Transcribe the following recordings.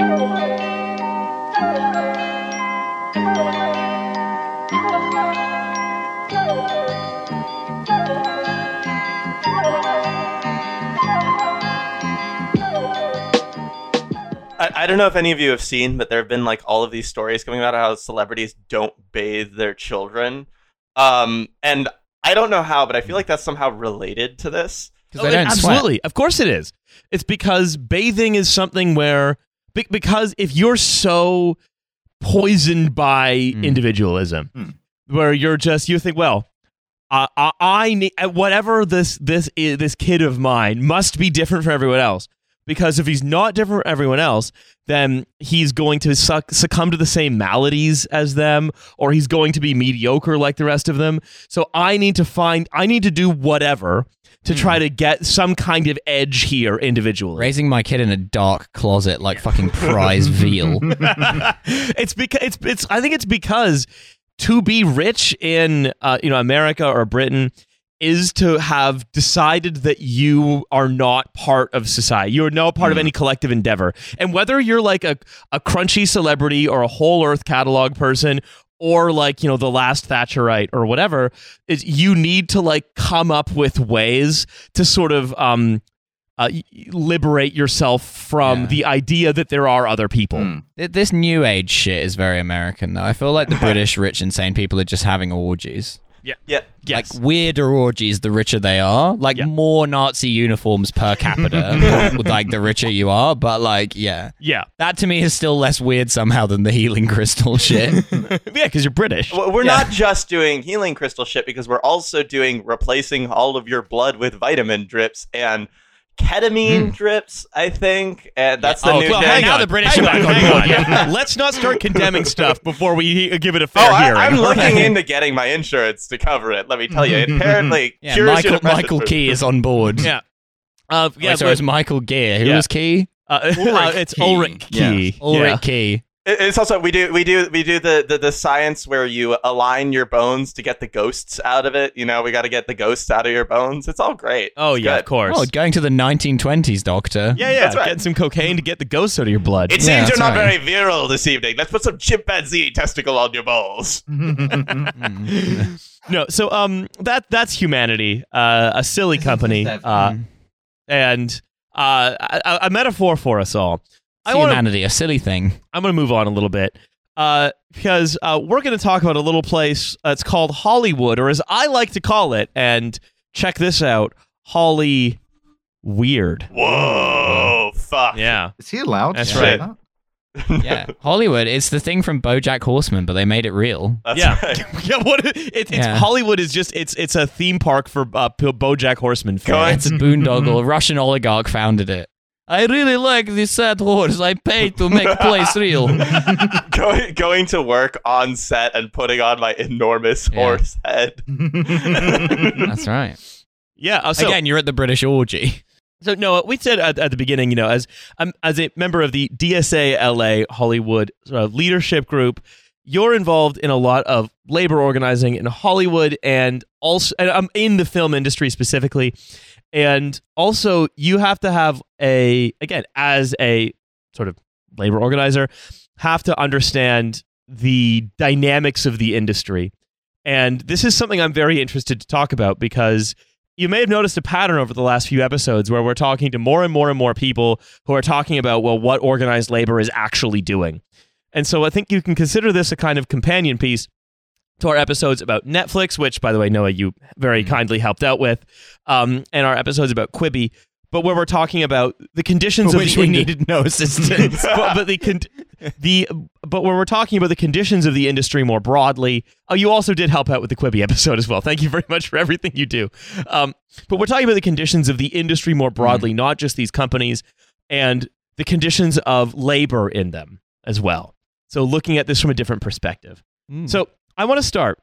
I, I don't know if any of you have seen, but there have been like all of these stories coming about how celebrities don't bathe their children. Um, and I don't know how, but I feel like that's somehow related to this. Because they don't sweat. Absolutely. Of course it is. It's because bathing is something where be- because if you're so poisoned by Hmm. individualism Hmm. where you're just you think well uh, I, I need whatever this this i- this kid of mine must be different from everyone else because if he's not different from everyone else then he's going to suck, succumb to the same maladies as them or he's going to be mediocre like the rest of them. So i need to find i need to do whatever to try to get some kind of edge here individually. Raising my kid in a dark closet like fucking prize veal. it's because it's it's I think it's because to be rich in uh, you know America or Britain is to have decided that you are not part of society. You are no part of any collective endeavor. And whether you're like a, a crunchy celebrity or a whole earth catalog person or like, you know, the last Thatcherite or whatever, is you need to like come up with ways to sort of um uh, liberate yourself from Yeah. the idea that there are other people. Th- This new age shit is very American, though. I feel like the British rich, insane people are just having orgies. Yeah. Yes. Like weirder orgies, the richer they are. Like Yeah. more Nazi uniforms per capita, like the richer you are. But like, yeah, yeah. that to me is still less weird somehow than the healing crystal shit. yeah, because you're British. Well, We're Yeah. not just doing healing crystal shit because we're also doing replacing all of your blood with vitamin drips and ketamine drips, I think. And that's the Oh, new well, thing. hang Now on. the British Hang are on, back on hang board, on. yeah. Let's not start condemning stuff before we give it a Oh, fair I, hearing. I'm looking into getting my insurance to cover it. Let me tell you, it apparently Yeah, cures Michael, depression Michael Key is on board. yeah. Uh, Yeah, yeah, so it's Michael Gear. Who Yeah. was Key? uh, uh, it's Key. Ulrich Key. Ulrich Yeah. Key. It- It's also we do we do we do the, the the science where you align your bones to get the ghosts out of it. You know, we got to get the ghosts out of your bones. It's all great. Oh It's yeah, good. of course. Oh, going to the 1920s, Doctor. yeah, yeah. That's right. Getting some cocaine to get the ghosts out of your blood. It Yeah, seems you're not right. very virile this evening. Let's put some chimpanzee testicle on your balls. no, so um, that that's humanity. Uh, a silly company. Uh, and uh, a, a metaphor for us all. I want to Humanity, a silly thing. I'm going to move on a little bit uh, because uh, we're going to talk about a little place. Uh, it's called Hollywood, or as I like to call it. And check this out, Holly Weird. Whoa, fuck. Yeah, Is he allowed? That's to say right. that? Yeah, Hollywood. It's the thing from BoJack Horseman, but they made it real. That's yeah, right. yeah. What it, it's Yeah. Hollywood is just it's it's a theme park for uh, BoJack Horseman Going- fans. It's a boondoggle. A Russian oligarch founded it. I really like this sad horse. I paid to make place real. going, going to work on set and putting on my enormous Yeah. horse head. That's right. Yeah. uh, So, Again, you're at the British orgy. So no, we said at, at the beginning, you know, as um, as a member of the DSA LA Hollywood uh, leadership group, you're involved in a lot of labor organizing in Hollywood and also and I'm in the film industry specifically, and also you have to have a again as a sort of labor organizer have to understand the dynamics of the industry. And this is something I'm very interested to talk about because you may have noticed a pattern over the last few episodes where we're talking to more and more and more people who are talking about, well, what organized labor is actually doing. And so I think you can consider this a kind of companion piece to our episodes about Netflix, which, by the way, Noah, you very kindly helped out with, um, and our episodes about Quibi, but where we're talking about the conditions of Which the we needed no assistance. but, but the con- the but when we're talking about the conditions of the industry more broadly, oh, you also did help out with the Quibi episode as well. Thank you very much for everything you do. Um, but we're talking about the conditions of the industry more broadly, not just these companies, and the conditions of labor in them as well. So looking at this from a different perspective. So I want to start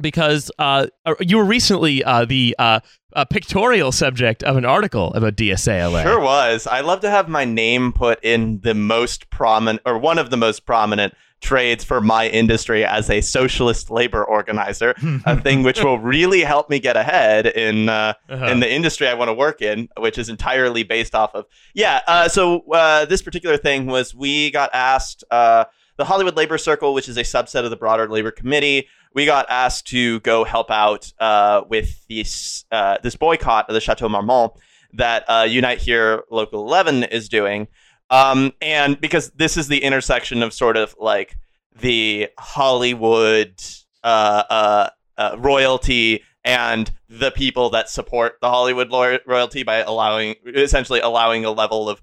because uh, uh, you were recently uh, the uh, uh, pictorial subject of an article about DSA Sure was. I love to have my name put in the most prominent, or one of the most prominent trades for my industry as a socialist labor organizer, a thing which will really help me get ahead in uh, Uh-huh. in the industry I want to work in, which is entirely based off of. Yeah. Uh, so uh, this particular thing was we got asked uh, the Hollywood Labor Circle, which is a subset of the broader labor committee. We got asked to go help out uh, with this uh, this boycott of the Chateau Marmont that uh, Unite Here Local 11 is doing. Um, and because this is the intersection of sort of like the Hollywood uh, uh, uh, royalty and the people that support the Hollywood royalty by allowing, essentially allowing a level of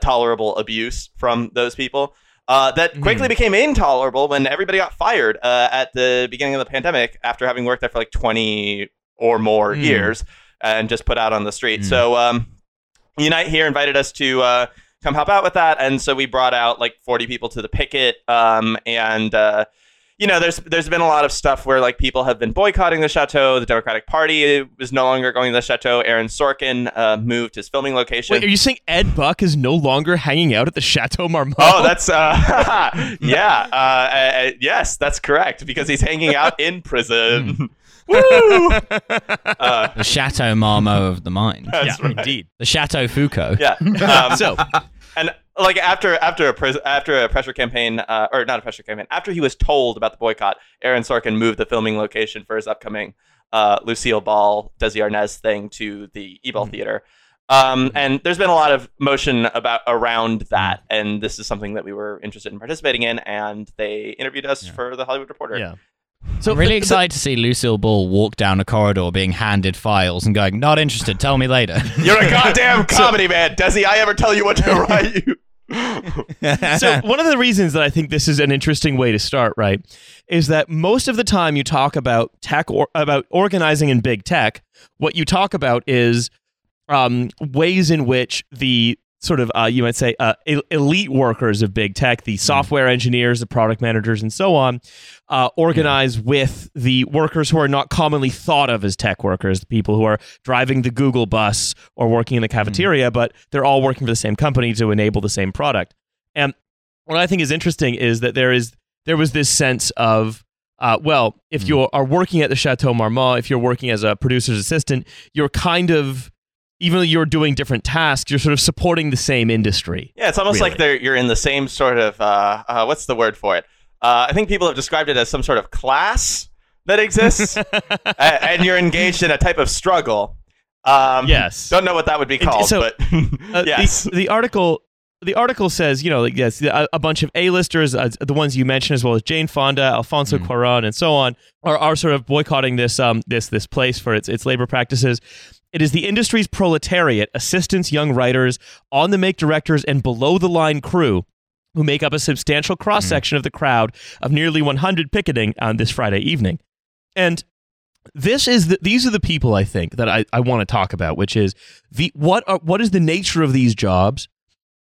tolerable abuse from those people. Uh, that quickly became intolerable when everybody got fired uh, at the beginning of the pandemic after having worked there for like 20 or more Mm. years and just put out on the street. Mm. So um, Unite here invited us to uh, come help out with that, and so we brought out like 40 people to the picket. Um, and uh, you know, there's there's been a lot of stuff where like people have been boycotting the chateau. The Democratic Party is no longer going to the chateau. Aaron Sorkin uh, moved his filming location. Wait, are you saying Ed Buck is no longer hanging out at the Chateau Marmont? Oh, that's uh, yeah, uh, uh, yes, that's correct because he's hanging out in prison. Woo! uh, The Chateau Marmot of the mind. that's yeah, right. indeed. The Chateau Foucault. Yeah. Um, So, and like after after a pres- after a pressure campaign uh, or not a pressure campaign after he was told about the boycott, Aaron Sorkin moved the filming location for his upcoming uh, Lucille Ball Desi Arnaz thing to the Ebell Theater. Um, and there's been a lot of motion about around that, and this is something that we were interested in participating in. And they interviewed us for the Hollywood Reporter. yeah. So I'm really the- the- excited to see Lucille Ball walk down a corridor being handed files and going, not interested, tell me later. You're a goddamn comedy man, Desi. I ever tell you what to write you? So one of the reasons that I think this is an interesting way to start, right, is that most of the time you talk about tech or about organizing in big tech, what you talk about is um, ways in which the sort of uh, you might say uh, elite workers of big tech, the software engineers, the product managers, and so on, uh, organize with the workers who are not commonly thought of as tech workers, the people who are driving the Google bus or working in the cafeteria, but they're all working for the same company to enable the same product. And what I think is interesting is that there is there was this sense of uh, well, if you are working at the Chateau Marmont, if you're working as a producer's assistant, you're kind of even though you're doing different tasks, you're sort of supporting the same industry. Yeah, it's almost Really. like they're you're in the same sort of uh, uh, what's the word for it? Uh, I think people have described it as some sort of class that exists, and you're engaged in a type of struggle. Um, Yes. don't know what that would be called, so, but Uh, yes, the, the article the article says, you know, like yes, a, a bunch of A-listers, uh, the ones you mentioned, as well as Jane Fonda, Alfonso Mm. Cuarón, and so on, are, are sort of boycotting this um this this place for its its labor practices. It is the industry's proletariat, assistants, young writers, on the make directors, and below the line crew who make up a substantial cross section of the crowd of nearly 100 picketing on this Friday evening. And this is the, these are the people I think that I, I want to talk about, which is the what are, what is the nature of these jobs?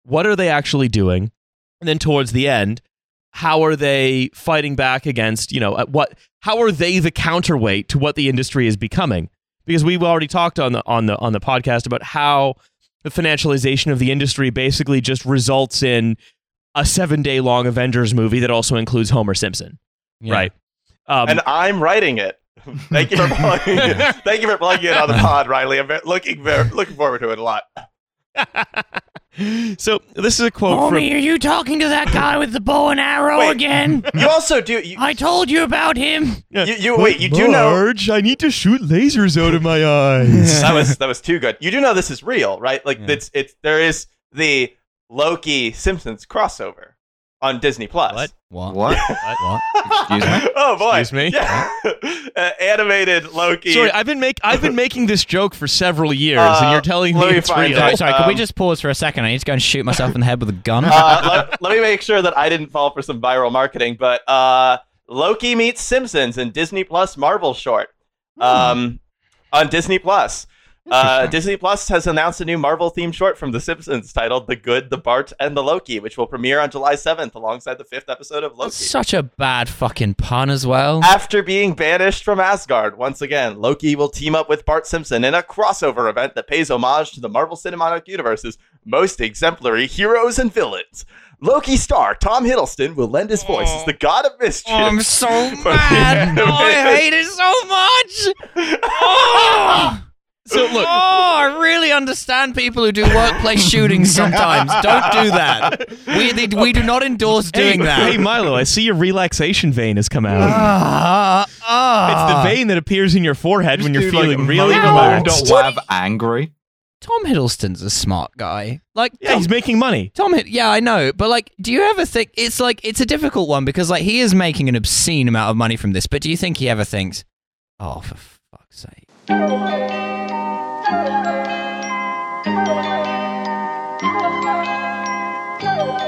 What are they actually doing? And then towards the end, how are they fighting back against you know what? How are they the counterweight to what the industry is becoming? Because we've already talked on the on the on the podcast about how the financialization of the industry basically just results in a seven day long Avengers movie that also includes Homer Simpson, Yeah. right? Um, and I'm writing it. Thank you for plugging. it. Thank you for plugging it on the pod, Riley. I'm looking very, looking forward to it a lot. so this is a quote Homie, from are you talking to that guy with the bow and arrow Wait. again? You also do. You, I told you about him. you, you wait. You do know Marge, I need to shoot lasers out of my eyes. that was that was too good. You do know this is real, right? Like Yeah. it's it's there is the Loki Simpsons crossover on Disney Plus. What? What? What? What? Excuse me? oh boy! Excuse me? Yeah. uh, animated Loki. Sorry, I've been make I've been making this joke for several years, Uh, and you're telling me me it's find real. out. Sorry, sorry, can we Um, just pause for a second? I need to go and shoot myself in the head with a gun. uh, let, let me make sure that I didn't fall for some viral marketing, but uh, Loki meets Simpsons in Disney Plus Marvel short Hmm. um, on Disney Plus. Uh, Disney Plus has announced a new Marvel themed short from The Simpsons titled The Good, the Bart, and the Loki, which will premiere on July 7th alongside the fifth episode of Loki. That's such a bad fucking pun as well. After being banished from Asgard once again, Loki will team up with Bart Simpson in a crossover event that pays homage to the Marvel Cinematic Universe's most exemplary heroes and villains. Loki star Tom Hiddleston will lend his voice as the god of mischief. Oh, I'm so mad. Oh, I hate it so much. Oh. So look, oh, I really understand people who do workplace shootings sometimes. Don't do that. We, they, we do not endorse doing hey, that. hey Milo, I see your relaxation vein has come out. Ah, ah. It's the vein that appears in your forehead when you're Do, like, feeling really moan relaxed. Dot Wav angry. Tom Hiddleston's a smart guy. Like, Yeah, Tom, he's making money. Tom Hid- yeah, I know, but like, do you ever think it's like it's a difficult one because like he is making an obscene amount of money from this, but do you think he ever thinks, oh, for fuck's sake? Thank you.